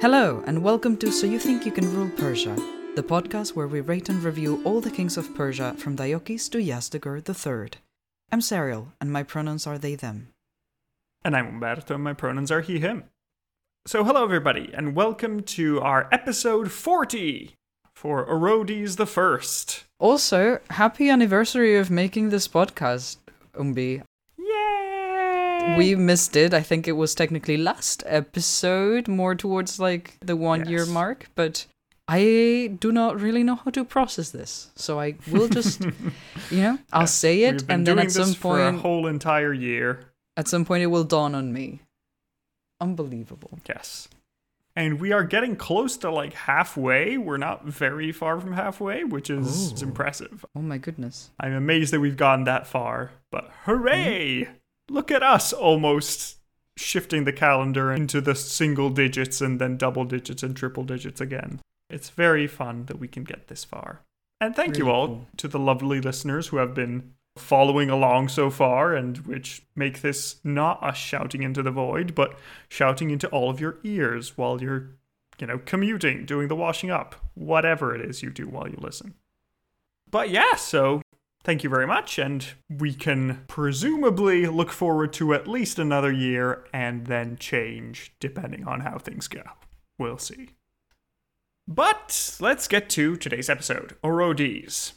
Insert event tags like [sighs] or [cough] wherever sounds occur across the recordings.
Hello, and welcome to So You Think You Can Rule Persia, the podcast where we rate and review all the kings of Persia from Deioces to Yazdegerd III. I'm Serial, and my pronouns are they them. And I'm Umberto, and my pronouns are he, him. So, hello, everybody, and welcome to our episode 40 for Orodes the First. Also, happy anniversary of making this podcast, Umbi. Yay! We missed it. I think it was technically last episode, more towards like the one year mark, but I do not really know how to process this. So I will just, [laughs] you know, I'll say it and then at some for a point whole entire year. at some point it will dawn on me. Unbelievable. Yes. And we are getting close to like halfway. We're not very far from halfway, which is Ooh. impressive. Oh my goodness. I'm amazed that we've gotten that far, but hooray! Mm-hmm. Look at us almost shifting the calendar into the single digits and then double digits and triple digits again. It's very fun that we can get this far. And thank you all cool. to the lovely listeners who have been following along so far and which make this not us shouting into the void, but shouting into all of your ears while you're, you know, commuting, doing the washing up, whatever it is you do while you listen. But yeah, so thank you very much, and we can presumably look forward to at least another year and then change depending on how things go. We'll see. But let's get to today's episode Orodes.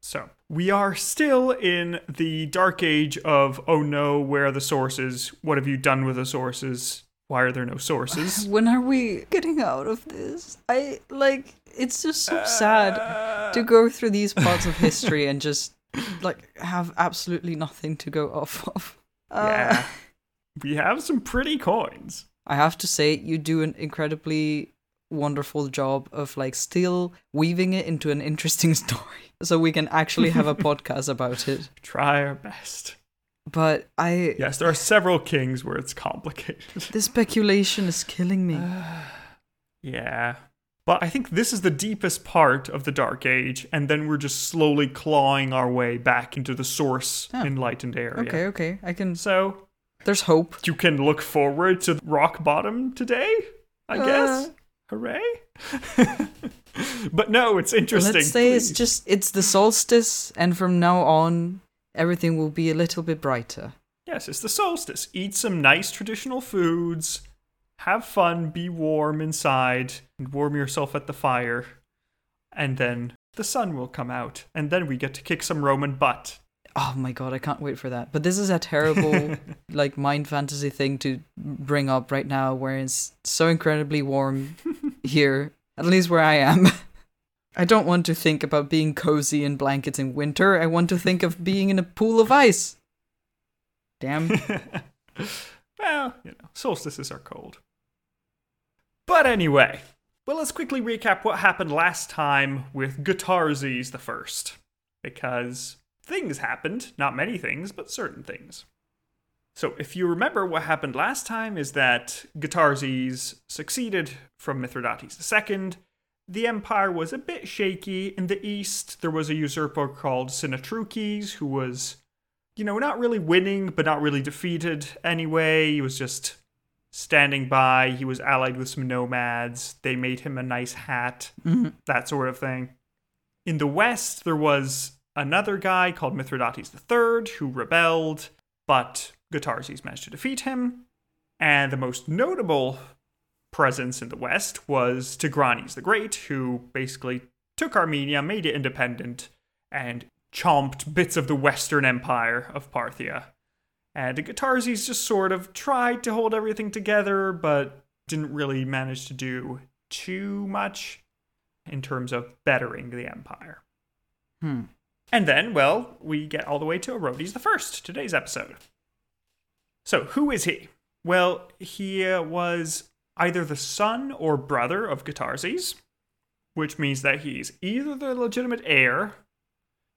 So, we are still in the dark age of oh no, where are the sources? What have you done with the sources? Why are there no sources? [laughs] When are we getting out of this? I like it's just so uh, sad to go through these parts of history and just like have absolutely nothing to go off [laughs] of. Uh, Yeah. We have some pretty coins. I have to say you do an incredibly wonderful job of like still weaving it into an interesting [laughs] story so we can actually have a [laughs] podcast about it. Try our best. But I Yes, there are several kings where it's complicated. This speculation is killing me. [sighs] yeah. But I think this is the deepest part of the Dark Age, and then we're just slowly clawing our way back into the source Oh. enlightened area. Okay, okay. I can So there's hope. you can look forward to rock bottom today, I Uh. guess. Hooray! [laughs] but no, it's interesting. Let's say it's just it's the solstice and from now on everything will be a little bit brighter. Yes, it's the solstice. Eat some nice traditional foods. Have fun, be warm inside, and warm yourself at the fire. And then the sun will come out, and then we get to kick some Roman butt. Oh my god, I can't wait for that. But this is a terrible [laughs] like mind fantasy thing to bring up right now where it's so incredibly warm [laughs] here, at least where I am. [laughs] I don't want to think about being cozy in blankets in winter. I want to think of being in a pool of ice. Damn. well, you know, solstices are cold. But anyway, well, let's quickly recap what happened last time with Gotarzes the First, because things happened, not many things, but certain things. So, if you remember, what happened last time is that Gotarzes succeeded from Mithridates II. The empire was a bit shaky. In the east, there was a usurper called Sinatruces who was you know, not really winning, but not really defeated anyway. He was just standing by. He was allied with some nomads. They made him a nice hat, Mhm. that sort of thing. In the west, there was another guy called Mithridates III who rebelled, but Gotarzes managed to defeat him. And the most notable presence in the west was Tigranes the Great, who basically took Armenia, made it independent, and chomped bits of the Western Empire of Parthia. And Gotarzes just sort of tried to hold everything together, but didn't really manage to do too much in terms of bettering the empire. Hmm. And then, well, we get all the way to Orodes the First, today's episode. So, who is he? Well, he uh, was either the son or brother of Gotarzes, which means that he's either the legitimate heir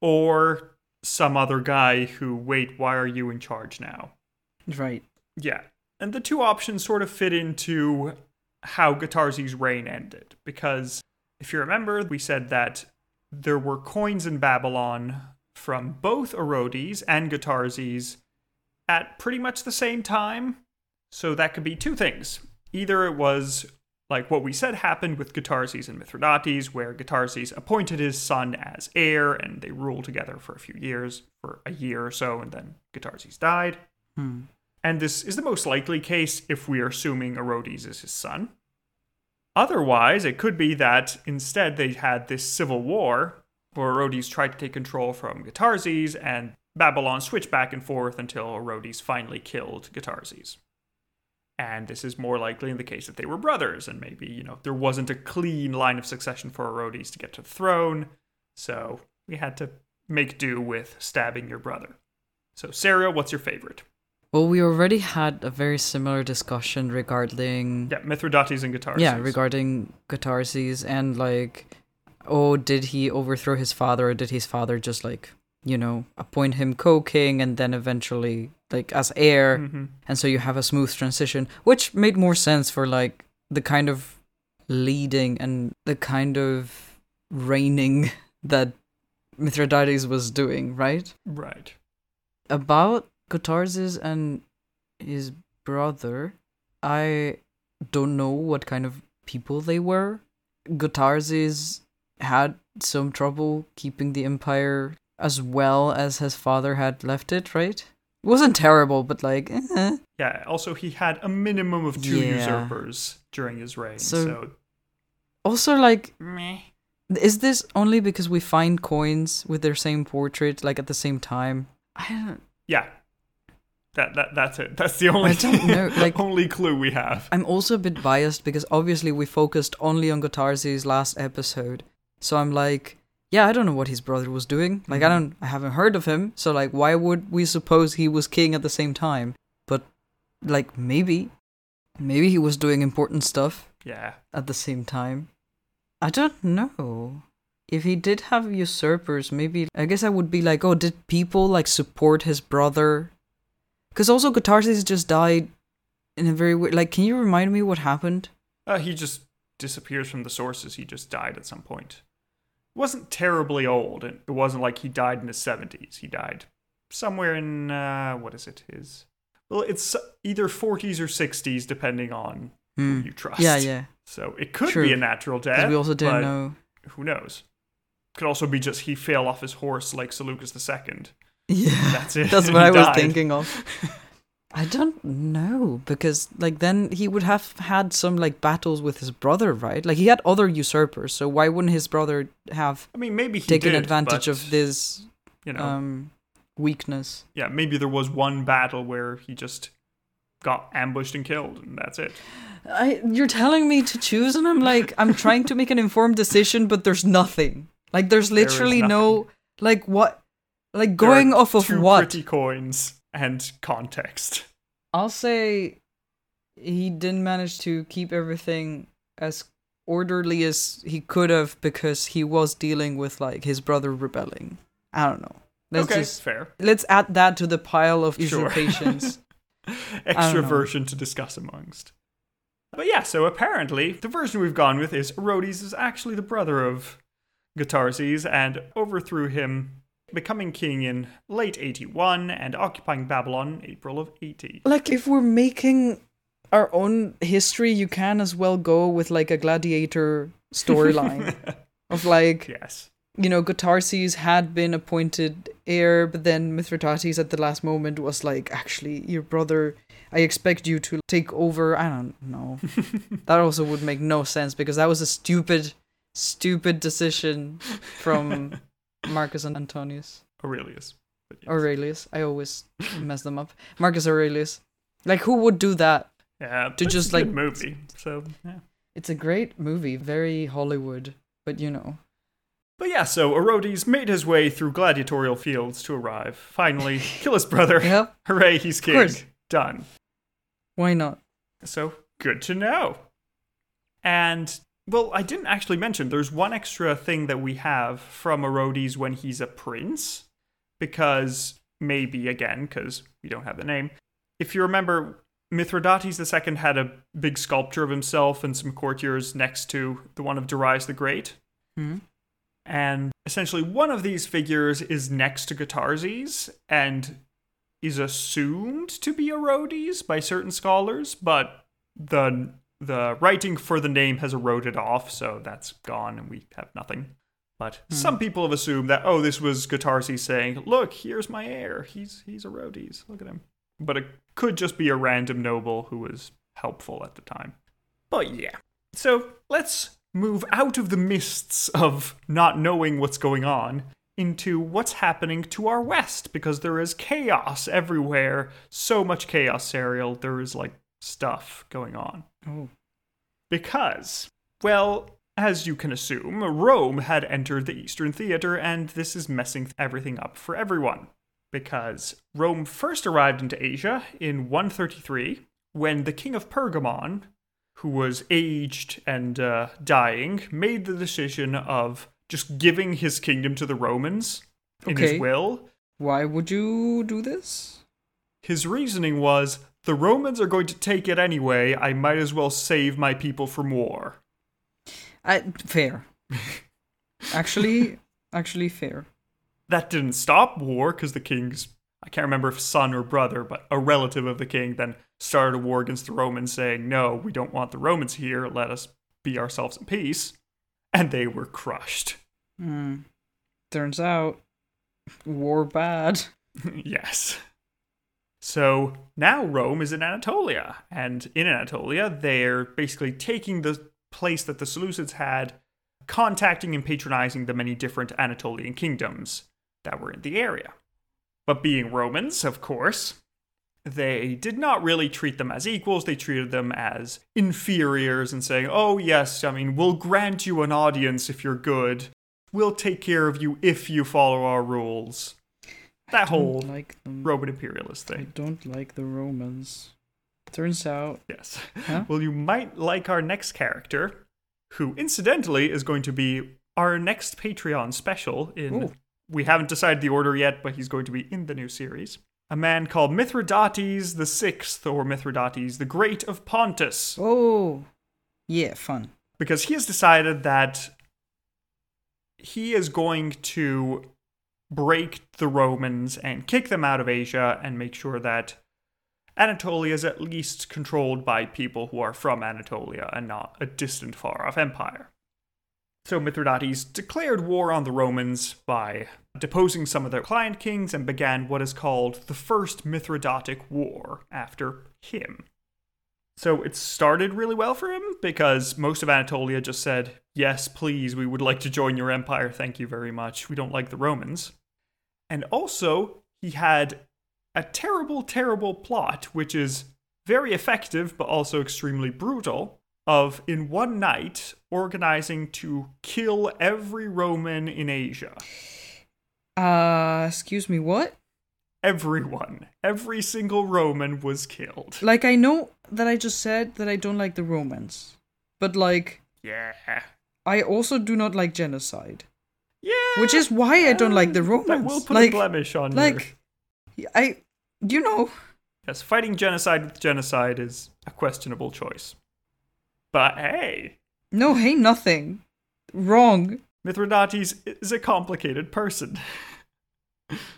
or some other guy who, wait, why are you in charge now? Right. Yeah. And the two options sort of fit into how Gotarzes' reign ended. Because if you remember, we said that there were coins in Babylon from both Orodes and Gotarzes at pretty much the same time. So that could be two things. Either it was like what we said happened with Gotarzes and Mithridates, where Gotarzes appointed his son as heir and they ruled together for a few years, for a year or so, and then Gotarzes died. Hmm. And this is the most likely case if we are assuming Orodes is his son. Otherwise, it could be that instead they had this civil war where Orodes tried to take control from Gotarzes and Babylon switched back and forth until Orodes finally killed Gotarzes. And this is more likely in the case that they were brothers, and maybe, you know, there wasn't a clean line of succession for Orodes to get to the throne, so we had to make do with stabbing your brother. So, Sarah, what's your favorite? Well, we already had a very similar discussion regarding Yeah, Mithridates and Gotarzes. yeah regarding Gotarzes and like, oh, did he overthrow his father, or did his father just like you know appoint him co-king and then eventually like as heir, hmm and so you have a smooth transition, which made more sense for like the kind of leading and the kind of reigning [laughs] that Mithridates was doing, right? Right. about Gotarzes and his brother, I don't know what kind of people they were. Gotarzes had some trouble keeping the empire as well as his father had left it, right? It wasn't terrible, but like, eh. Yeah, also, he had a minimum of two Yeah. usurpers during his reign, So- so. also like, meh. is this only because we find coins with their same portrait like at the same time? I don't. Yeah. That, that that's it. That's the only I don't know, [laughs] like- only clue we have. I'm also a bit biased because obviously we focused only on Gotarzes' last episode. So I'm like, yeah, I don't know what his brother was doing. Like I Mhm. don't I haven't heard of him. So like why would we suppose he was king at the same time? But like maybe maybe he was doing important stuff Yeah. at the same time. I don't know. If he did have usurpers, maybe I guess I would be like, oh, did people like support his brother? Because also Gotarzes just died in a very weird. Like, can you remind me what happened? Uh, he just disappears from the sources. He just died at some point. Wasn't terribly old, it wasn't like he died in his seventies. He died somewhere in uh, what is it? His well, it's either forties or sixties, depending on who Hmm. you trust. Yeah, yeah. So it could True. be a natural death. we also but know. Who knows? Could also be just he fell off his horse like Seleucus II. Yeah, That's it. [laughs] That's [laughs] what I was thinking of. [laughs] I don't know because like then he would have had some like battles with his brother, right? Like he had other usurpers, so why wouldn't his brother have I mean, maybe he taken did, advantage of this You know, um weakness? yeah, maybe there was one battle where he just got ambushed and killed, and that's it. I you're telling me to choose and I'm like I'm trying to make an informed decision but there's nothing. Like there's There literally no like what like going off of two what? Pretty coins and context. I'll say he didn't manage to keep everything as orderly as he could have because he was dealing with like his brother rebelling. I don't know. Let's okay, just fair. let's add that to the pile of Sure. usurpations. [laughs] Extra know. version to discuss amongst. But yeah, so apparently the version we've gone with is Orodes is actually the brother of Gotarzes and overthrew him, becoming king in late 81 and occupying Babylon April of 80. like if we're making our own history, you can as well go with like a gladiator storyline [laughs] of like yes. you know, Gotarzes had been appointed heir, but then Mithridates at the last moment was like, actually, your brother, I expect you to take over. I don't know. [laughs] that also would make no sense because that was a stupid, stupid decision from [laughs] Marcus and Antonius. Aurelius. Yes. Aurelius. I always [laughs] mess them up. Marcus Aurelius. Like, who would do that? Yeah, to just, it's a good like, movie. So yeah. It's a great movie, very Hollywood, but you know. But yeah, so Orodes made his way through gladiatorial fields to arrive. Finally, [laughs] kill his brother. Yeah, Hooray, he's king. Done. why not? So good to know. And well, I didn't actually mention there's one extra thing that we have from Orodes when he's a prince, because maybe again, because we don't have the name. If you remember, Mithridates II had a big sculpture of himself and some courtiers next to the one of Darius the Great. Hmm? And essentially, one of these figures is next to Gotarzes and is assumed to be Orodes by certain scholars, but the the writing for the name has eroded off, so that's gone and we have nothing. But hmm. some people have assumed that oh, this was Gotarzes saying, "Look, here's my heir. He's he's a Rhodes. Look at him." But it could just be a random noble who was helpful at the time. But yeah. So let's move out of the mists of not knowing what's going on into what's happening to our west because there is chaos everywhere. So much chaos, Serial. There is like stuff going on. Oh. Because, well, as you can assume, Rome had entered the Eastern Theater, and this is messing everything up for everyone. Because Rome first arrived into Asia in 133 when the king of Pergamon, who was aged and uh, dying, made the decision of just giving his kingdom to the Romans in Okay. his will. Why would you do this? His reasoning was the Romans are going to take it anyway, I might as well save my people from war. I, fair. actually, [laughs] actually fair. that didn't stop war because the king's I can't remember if son or brother, but a relative of the king then started a war against the Romans, saying, "No, we don't want the Romans here. Let us be ourselves in peace." And they were crushed. Hmm. Turns out, war bad. [laughs] yes. So now Rome is in Anatolia, and in Anatolia, they're basically taking the place that the Seleucids had, contacting and patronizing the many different Anatolian kingdoms that were in the area. But being Romans, of course, they did not really treat them as equals. They treated them as inferiors and saying, oh, yes, I mean, we'll grant you an audience if you're good. We'll take care of you if you follow our rules. That whole like them. Roman imperialist thing. I don't like the Romans. Turns out, Yes. Huh? Well, you might like our next character, who incidentally is going to be our next Patreon special in Ooh. we haven't decided the order yet, but he's going to be in the new series. A man called Mithridates the Sixth, or Mithridates the Great of Pontus, oh, yeah, fun. because he has decided that he is going to break the Romans and kick them out of Asia and make sure that Anatolia is at least controlled by people who are from Anatolia and not a distant, far off empire. So Mithridates declared war on the Romans by deposing some of their client kings and began what is called the First Mithridatic War after him. So it started really well for him because most of Anatolia just said, Yes, please, we would like to join your empire. Thank you very much. We don't like the Romans. And also, he had a terrible, terrible plot, which is very effective but also extremely brutal, of in one night organizing to kill every Roman in Asia. Uh, excuse me, what? Everyone. Every single Roman was killed. Like, I know that I just said that I don't like the Romans, but like, Yeah. I also do not like genocide, Yeah. which is why I don't like the Romans. That will put like, a blemish on like, I, do you know, Yes, fighting genocide with genocide is a questionable choice. But hey, no, hey, nothing, wrong. Mithridates is a complicated person. [laughs]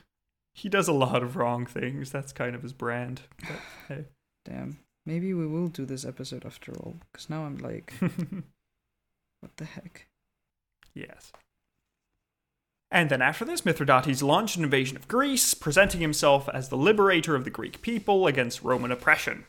he does a lot of wrong things. That's kind of his brand. But, [sighs] hey. Damn, maybe we will do this episode after all, because now I'm like, [laughs] what the heck? yes. And then after this, Mithridates launched an invasion of Greece, presenting himself as the liberator of the Greek people against Roman oppression.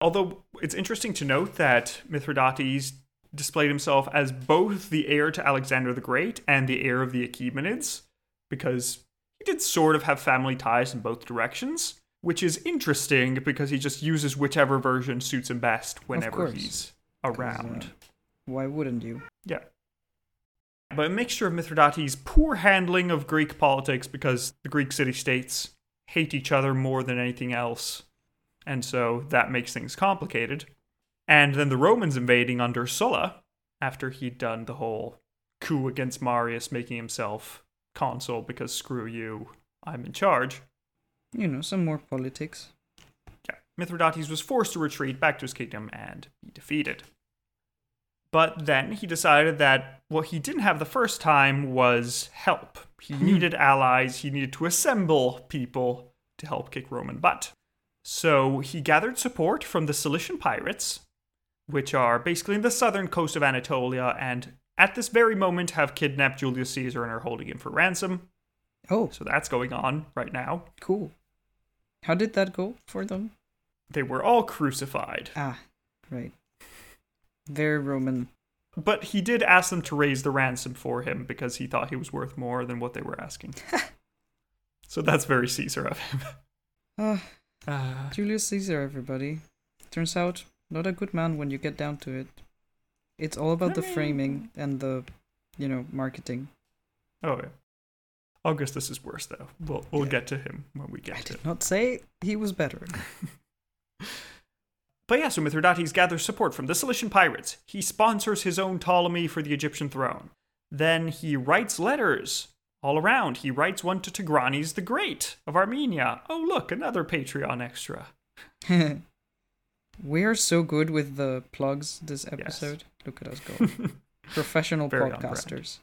Although it's interesting to note that Mithridates displayed himself as both the heir to Alexander the Great and the heir of the Achaemenids, because he did sort of have family ties in both directions, which is interesting because he just uses whichever version suits him best whenever he's around. uh, Why wouldn't you? Yeah. But a mixture of Mithridates' poor handling of Greek politics because the Greek city states hate each other more than anything else. And so that makes things complicated. And then the Romans invading under Sulla after he'd done the whole coup against Marius, making himself consul because screw you, I'm in charge. You know, some more politics. Yeah, Mithridates was forced to retreat back to his kingdom and be defeated. But then he decided that what he didn't have the first time was help. He hmm. needed allies, he needed to assemble people to help kick Roman butt. So he gathered support from the Cilician pirates, which are basically in the southern coast of Anatolia, and at this very moment have kidnapped Julius Caesar and are holding him for ransom. Oh, So that's going on right now. cool. How did that go for them? They were all crucified. Ah, right. Very Roman. But he did ask them to raise the ransom for him because he thought he was worth more than what they were asking. [laughs] so that's very Caesar of him. Ah, Uh, [sighs] Julius Caesar, everybody. Turns out, not a good man when you get down to it. It's all about I the mean- framing and the, you know, marketing. oh, yeah. Augustus is worse, though. We'll, we'll Yeah. get to him when we I get to I did not say he was better. [laughs] But yeah, so Mithridates gathers support from the Cilician pirates. He sponsors his own Ptolemy for the Egyptian throne. Then he writes letters all around. He writes one to Tigranes the Great of Armenia. Oh, look, another Patreon extra. [laughs] we are so good with the plugs this episode. Look at us go. [laughs] Professional Very podcasters.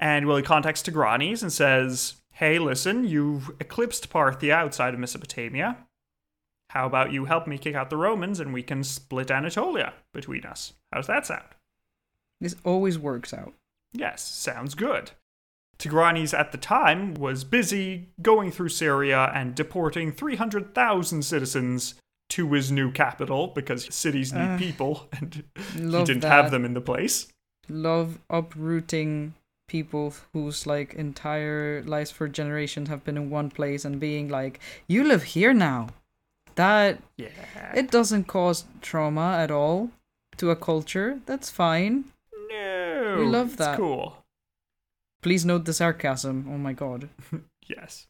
And Willie contacts Tigranes and says, Hey, listen, you've eclipsed Parthia outside of Mesopotamia. How about you help me kick out the Romans and we can split Anatolia between us? How's that sound? This always works out. Yes, sounds good. Tigranes at the time was busy going through Syria and deporting 300,000 citizens to his new capital because cities need Uh, people [laughs] and he didn't that. have them in the place. Love uprooting people whose like entire lives for generations have been in one place and being like, you live here now. That Yeah. it doesn't cause trauma at all to a culture. That's fine. no. We love it's that. cool. Please note the sarcasm. Oh my god. [laughs] Yes.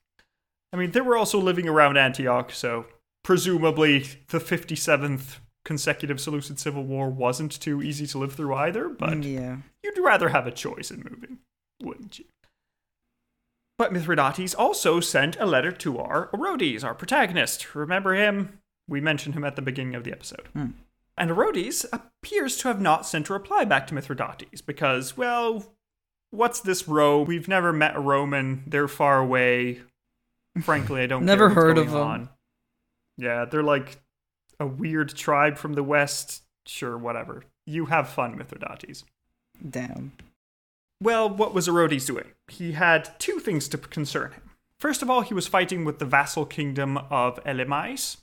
I mean, they were also living around Antioch, so presumably the 57th consecutive Seleucid Civil War wasn't too easy to live through either, but Mm, yeah. you'd rather have a choice in moving, wouldn't you? But Mithridates also sent a letter to our Orodes, our protagonist. Remember him? We mentioned him at the beginning of the episode. Hmm. And Orodes appears to have not sent a reply back to Mithridates because, well, what's this row? We've never met a Roman. They're far away. Frankly, I don't [laughs] Never heard of them. on. Yeah, they're like a weird tribe from the west. Sure, whatever. You have fun, Mithridates. Damn. Well, what was Orodes doing? He had two things to concern him. First of all, he was fighting with the vassal kingdom of Elymais.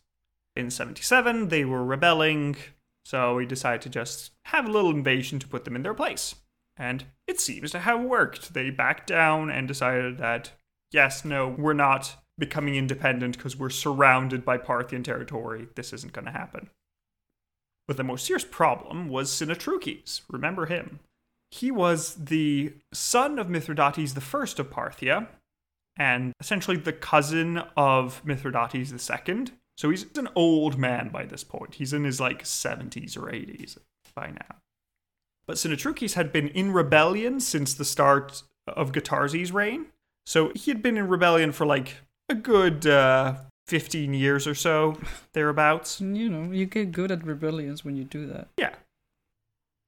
In 77, they were rebelling, so he decided to just have a little invasion to put them in their place. And it seems to have worked. They backed down and decided that, yes, no, we're not becoming independent because we're surrounded by Parthian territory. This isn't going to happen. But the most serious problem was Sinatruces. Remember him? He was the son of Mithridates first of Parthia, and essentially the cousin of Mithridates second. So he's an old man by this point. He's in his like 70s or 80s by now. But Sinatruces had been in rebellion since the start of Gotarzes' reign. So he had been in rebellion for like a good uh, 15 years or so, thereabouts. You know, you get good at rebellions when you do that. Yeah.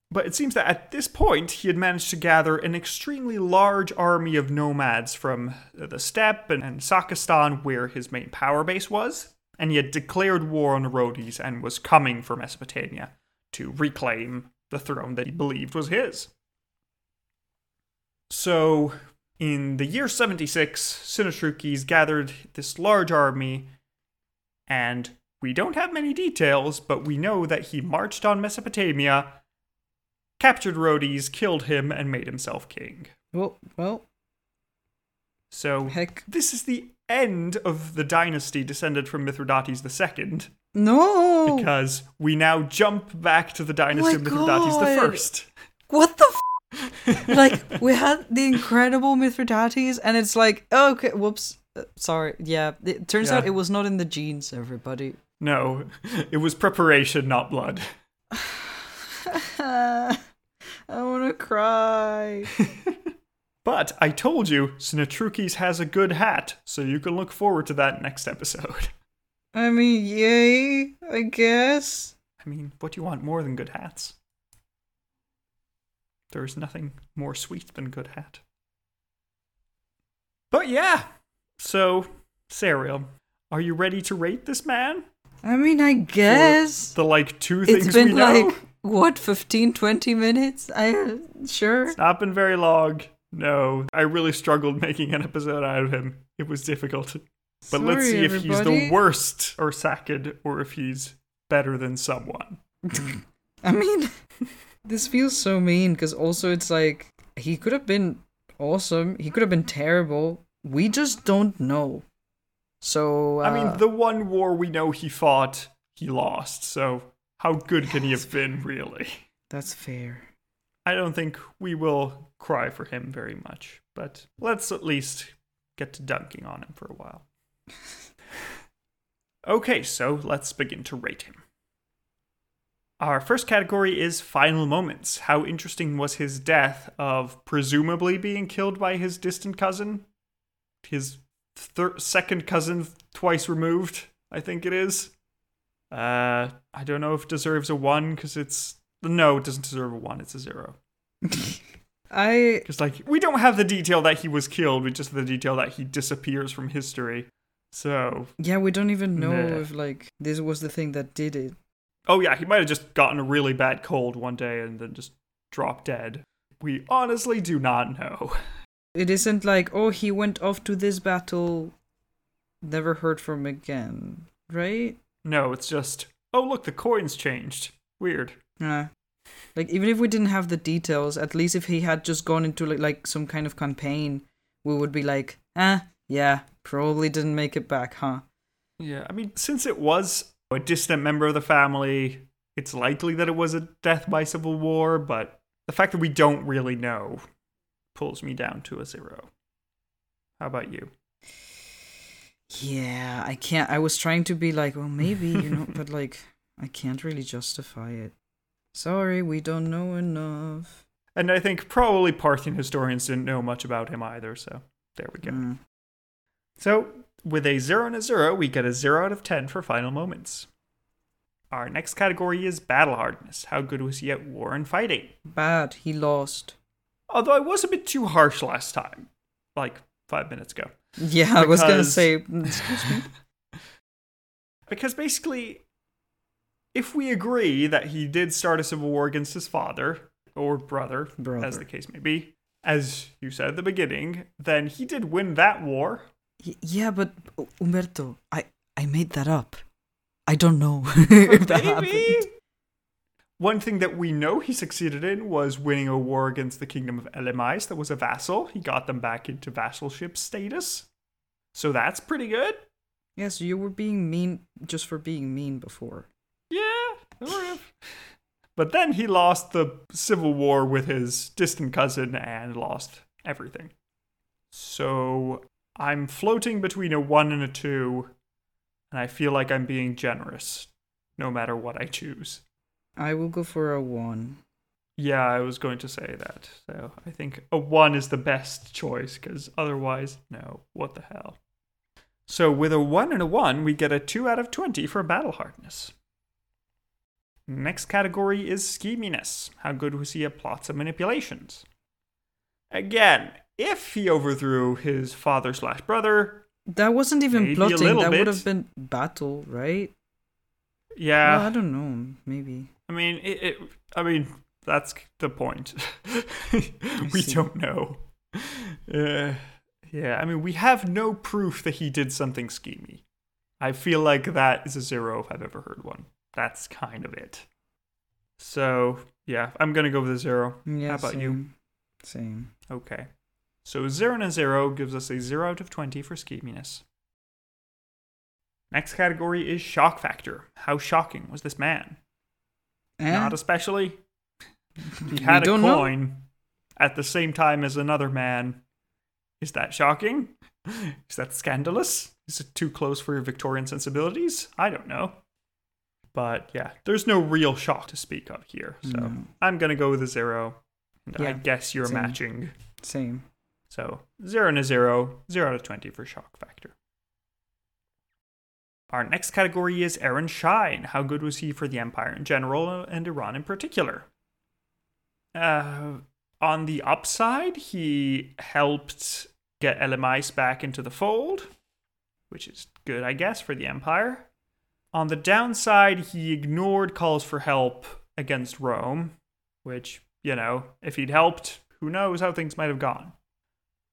But it seems that at this point, he had managed to gather an extremely large army of nomads from the steppe and, and Sakastan, where his main power base was, and he had declared war on Orodes and was coming for Mesopotamia to reclaim the throne that he believed was his. So, in the year 76, Sinatruces gathered this large army, and we don't have many details, but we know that he marched on Mesopotamia, captured Orodes, killed him, and made himself king. Well, well, So, heck, this is the end of the dynasty descended from Mithridates II, no. because we now jump back to the dynasty my of Mithridates the First. What the f- like we had the incredible Mithridates and it's like oh, okay whoops Uh, sorry yeah it turns out it was not in the genes everybody No, it was preparation, not blood. [laughs] I want to cry [laughs] But I told you, Sinatruces has a good hat, so you can look forward to that next episode. I mean yay I guess I mean, what do you want more than good hats? There is nothing more sweet than good hat. But yeah, so, Serial, are you ready to rate this man? I mean, I guess The like two things it's been we know. like what 15 20 minutes i sure It's not been very long. No, I really struggled making an episode out of him. It was difficult. But let's see if he's the worst or second or if he's better than someone. [laughs] i mean this feels so mean because also it's like he could have been awesome he could have been terrible we just don't know so uh, I mean, the one war we know he fought, he lost. So how good can he have been, really? that's fair I don't think we will cry for him very much, but let's at least get to dunking on him for a while. [laughs] okay, so let's begin to rate him. Our first category is final moments. How interesting was his death of presumably being killed by his distant cousin? His thir- second cousin twice removed, I think it is. Uh, I don't know if it deserves a 1 because it's. No, it doesn't deserve a 1, it's a 0. [laughs] i [laughs] Because, like, we don't have the detail that he was killed, we just have the detail that he disappears from history. So, yeah we don't even know Nah. if like this was the thing that did it oh yeah, he might have just gotten a really bad cold one day and then just dropped dead. We honestly do not know. it isn't like oh he went off to this battle never heard from again right No, it's just, oh, look, the coin's changed. Weird. Yeah. Like even if we didn't have the details, at least if he had just gone into like, like some kind of campaign, we would be like, ah, yeah, probably didn't make it back, huh? Yeah, I mean, since it was a distant member of the family, it's likely that it was a death by civil war, but the fact that we don't really know pulls me down to a zero. How about you? Yeah, I can't. I was trying to be like, well, maybe you know, but like, I can't really justify it. Sorry, we don't know enough. And I think probably Parthian historians didn't know much about him either, so there we go. Mm. So, with a 0 and a 0, we get a 0 out of 10 for final moments. Our next category is battle hardness. How good was he at war and fighting? Bad. He lost. Although I was a bit too harsh last time, like five minutes ago. Yeah, I was gonna say. mm, Excuse me. [laughs] Because basically, if we agree that he did start a civil war against his father or brother, Brother. as the case may be, as you said at the beginning, then he did win that war. Y- yeah, but Umberto, I I made that up. I don't know [laughs] if that happened. Maybe. One thing that we know he succeeded in was winning a war against the kingdom of Elymais that was a vassal. He got them back into vassalship status. So that's pretty good. Yes, you were being mean just for being mean before. Yeah, sort of. But then he lost the civil war with his distant cousin and lost everything. So I'm floating between a one and a two, and I feel like I'm being generous no matter what I choose. I will go for a one. Yeah, I was going to say that. So I think a one is the best choice because otherwise, no, what the hell. So with a one and a one, we get a two out of 20 for battle hardness. Next category is scheminess. How good was he at plots and manipulations? Again, if he overthrew his father slash brother, That wasn't even Maybe plotting. That bit. would have been battle, right? yeah, well, I don't know. Maybe. I mean, it, it. I mean, that's the point. [laughs] we don't know. Uh, yeah, I mean, we have no proof that he did something schemy. I feel like that is a zero if I've ever heard one. That's kind of it. So yeah, I'm gonna go with a zero. Yeah. How about you? same. Same. Okay. So zero and a zero gives us a zero out of twenty for scheminess. Next category is shock factor. How shocking was this man? Eh? Not especially. [laughs] He had a don't know. coin at the same time as another man. Is that shocking? Is that scandalous? Is it too close for your Victorian sensibilities? I don't know. But yeah, there's no real shock to speak of here. So No. I'm going to go with a zero. And I guess you're same. matching. Same. So zero and a zero, zero out of 20 for shock factor. Our next category is Aaron Shine. How good was he for the Empire in general and Iran in particular? Uh, on the upside, he helped get Elymais back into the fold, which is good, I guess, for the Empire. On the downside, he ignored calls for help against Rome, which, you know, if he'd helped, who knows how things might have gone.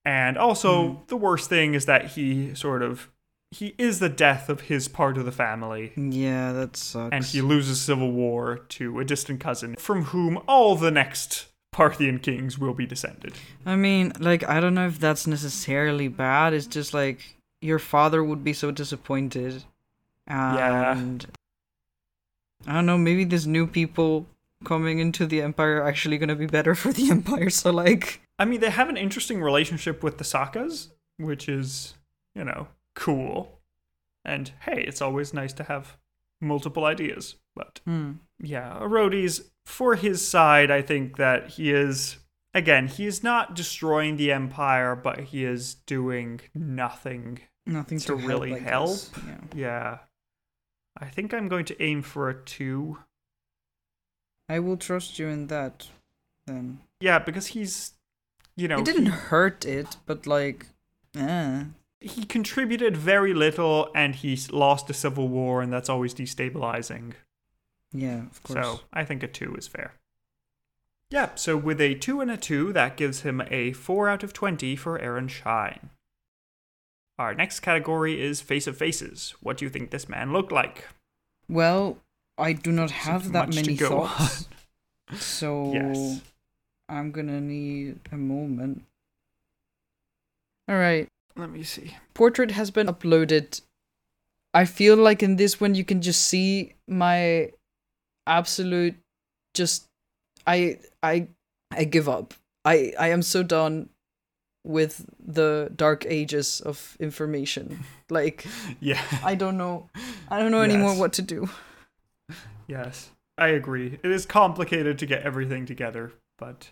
And also, Hmm. the worst thing is that he sort of he is the death of his part of the family, Yeah, that sucks. and he loses civil war to a distant cousin from whom all the next Parthian kings will be descended. I mean, like, I don't know if that's necessarily bad. It's just like your father would be so disappointed. Yeah. And I don't know, maybe these new people coming into the empire are actually going to be better [laughs] for the empire. So, like, I mean, they have an interesting relationship with the Sakas, which is, you know, cool. And hey, it's always nice to have multiple ideas. But hmm. yeah, Orodes, for his side, I think that he is, again, he is not destroying the empire, but he is doing nothing. nothing To to, really help. I help? Yeah. Yeah. I think I'm going to aim for a two. I will trust you in that then. Yeah, because he's, you know, it didn't he- hurt it, but like, eh. he contributed very little and he's lost the civil war and that's always destabilizing Yeah, of course. so i think a 2 is fair yeah so with a 2 and a 2 that gives him a 4 out of 20 for aaron shine our next category is face of faces what do you think this man looked like Well, I do not Seems have that many thoughts. So [laughs] Yes. I'm gonna need a moment. Alright. let me see Portrait has been uploaded. I feel like in this one you can just see my absolute just I I I give up. I I am so done with the dark ages of information. [laughs] Like yeah I don't know I don't know anymore what to do. yes i agree it is complicated to get everything together but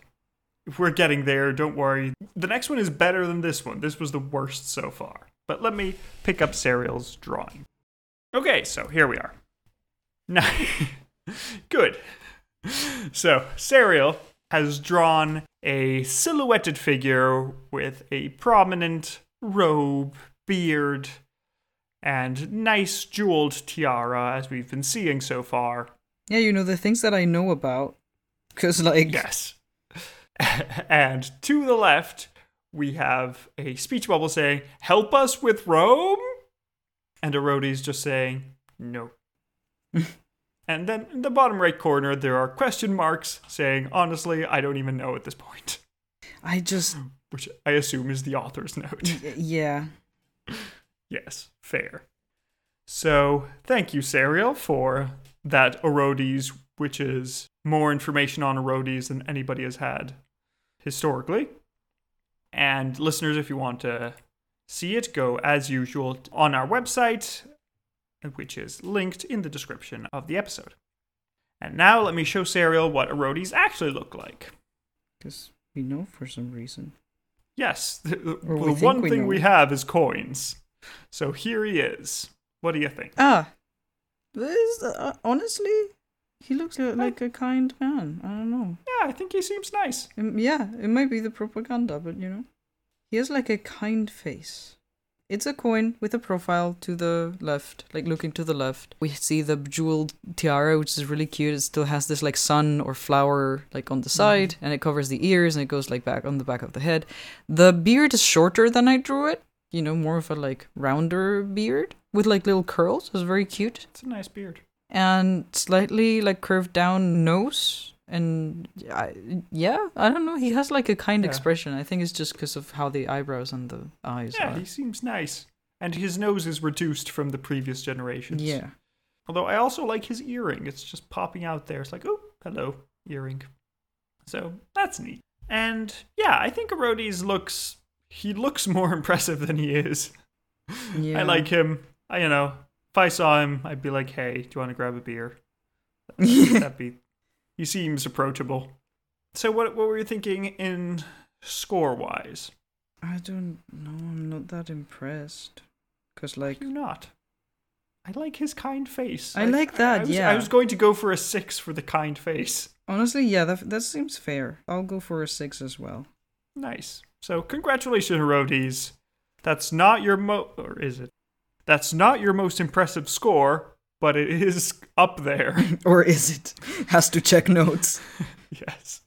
if we're getting there don't worry. The next one is better than this one. This was the worst so far. But let me pick up serial's drawing. Okay so here we are. [laughs] Now good. So serial has drawn a silhouetted figure with a prominent robe beard and nice jeweled tiara as we've been seeing so far. Yeah, you know the things that I know about cuz like Yes. [laughs] and to the left, we have a speech bubble saying, Help us with Rome? And Orodes just saying, No. [laughs] and then in the bottom right corner, there are question marks saying, Honestly, I don't even know at this point. I just [laughs] Which I assume is the author's note. y- yeah. yes, fair. So thank you, Serial, for that Orodes, which is more information on Orodes than anybody has had historically. And listeners, if you want to see it, go as usual on our website, which is linked in the description of the episode. And now let me show Serial what Orodes actually look like. Cuz we know for some reason. Yes, [laughs] the, the- the one we thing know. we have is coins. So here he is. What do you think? Ah. This uh, honestly he looks li- like a kind man. I don't know. Yeah, I think he seems nice. Um, yeah, it might be the propaganda, but you know. He has like a kind face. It's a coin with a profile to the left, like looking to the left. We see the jeweled tiara, which is really cute. It still has this like sun or flower like on the side, and it covers the ears and it goes like back on the back of the head. The beard is shorter than I drew it. You know, more of a like rounder beard with like little curls. It's very cute It's a nice beard. And slightly like curved down nose and I, yeah i don't know he has like a kind Yeah. expression i think it's just because of how the eyebrows and the eyes Yeah, are he seems nice. And his nose is reduced from the previous generations. yeah Although I also like his earring. It's just popping out there. It's like, oh, hello, earring. So that's neat. And yeah, I think Orodes looks he looks [laughs] more impressive than he is. yeah I like him. I you know, if I saw him, I'd be like, hey, do you want to grab a beer? [laughs] That'd be he seems approachable. So what what were you thinking in score wise? i don't know i'm not that impressed because like you're not? I like his kind face. I like that, I was, yeah. I was going to go for a six for the kind face. honestly yeah that, that seems fair i'll go for a six as well Nice. So congratulations, Orodes. That's not your mo or is it? That's not your most impressive score, but it is up there. [laughs] Or is it? Has to check notes. [laughs] yes.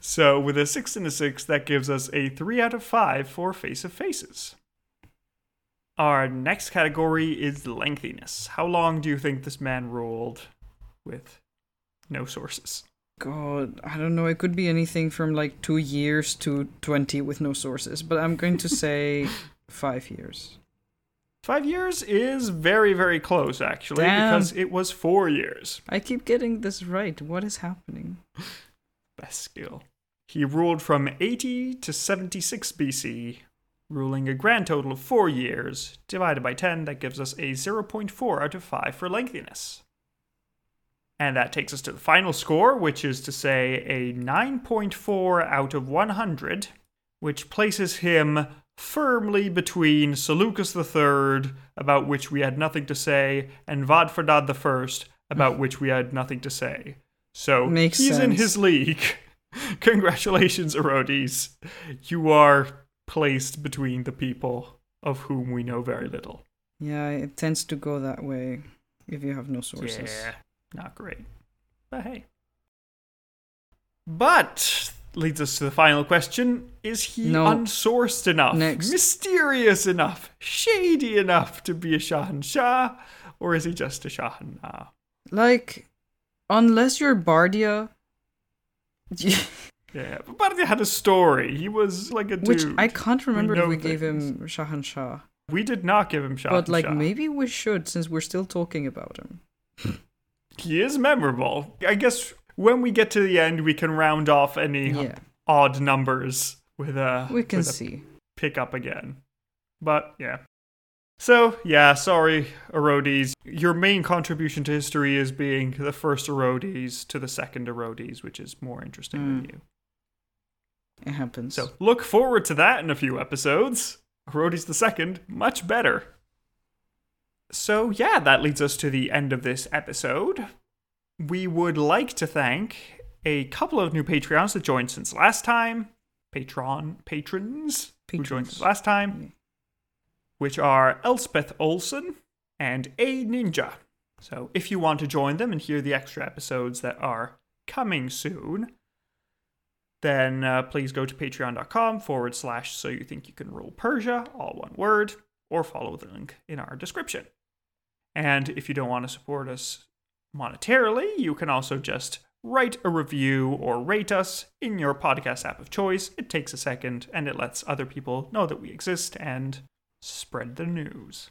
So with a six and a six, that gives us a three out of five for Face of Faces. Our next category is lengthiness. How long do you think this man ruled with no sources? God, I don't know. It could be anything from like two years to 20 with no sources, but I'm going to [laughs] say five years. Five years is very, very close, actually, Damn. because it was four years. I keep getting this right. What is happening? Best skill. He ruled from 80 to 76 BC, ruling a grand total of four years. Divided by 10, that gives us a 0.4 out of 5 for lengthiness. And that takes us to the final score, which is to say a 9.4 out of 100, which places him firmly between Seleucus III, about which we had nothing to say, and Vadfardad I, about mm. which we had nothing to say. So Makes he's in his league. [laughs] Congratulations, Orodes. You are placed between the people of whom we know very little. Yeah, it tends to go that way if you have no sources. Yeah, not great. But hey. But leads us to the final question: Is he No. unsourced enough, Next. mysterious enough, shady enough to be a Shahanshah, or is he just a Shahanah? Like, unless you're Bardia, [laughs] Yeah, but Bardi had a story. He was like a dude. which I can't remember if know we gave him Shahan Shah. We did not give him Shahanshah. But like, maybe we should since we're still talking about him. he is memorable. I guess when we get to the end, we can round off any Yeah, odd numbers with a we can see. pick up again. But yeah. So yeah, sorry, Orodes. Your main contribution to history is being the first Orodes to the second Orodes, which is more interesting than Mm. you. It happens. So look forward to that in a few episodes. Orodes the second, much better. So yeah, that leads us to the end of this episode. We would like to thank a couple of new Patreons that joined since last time. Patron patrons, who joined since last time, which are Elspeth Olson and A Ninja. So if you want to join them and hear the extra episodes that are coming soon, then uh, please go to patreon.com forward slash so you think you can rule Persia, all one word, or follow the link in our description. And if you don't want to support us monetarily, you can also just write a review or rate us in your podcast app of choice. It takes a second and it lets other people know that we exist and spread the news.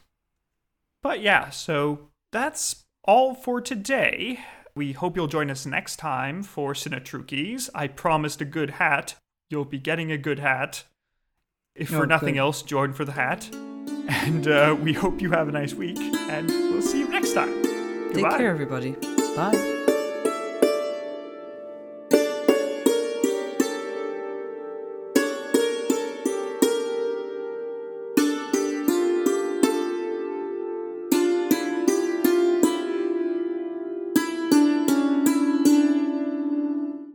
But yeah, so that's all for today. We hope you'll join us next time for Sinatruces. I promised a good hat. You'll be getting a good hat. If for Oh, nothing else, join for the hat. And uh, we hope you have a nice week, and we'll see you next time. Take Goodbye. care, everybody. Bye.